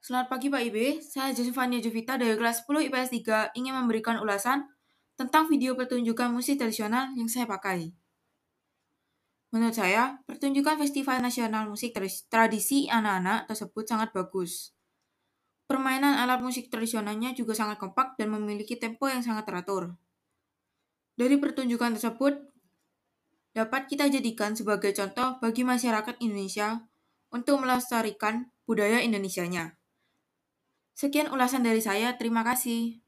Selamat pagi Pak Ibe, saya Josefania Jovita dari kelas 10 IPS 3 ingin memberikan ulasan tentang video pertunjukan musik tradisional yang saya pakai. Menurut saya, pertunjukan Festival Nasional Musik Tradisi Anak-anak tersebut sangat bagus. Permainan alat musik tradisionalnya juga sangat kompak dan memiliki tempo yang sangat teratur. Dari pertunjukan tersebut, dapat kita jadikan sebagai contoh bagi masyarakat Indonesia untuk melestarikan budaya Indonesianya. Sekian ulasan dari saya, terima kasih.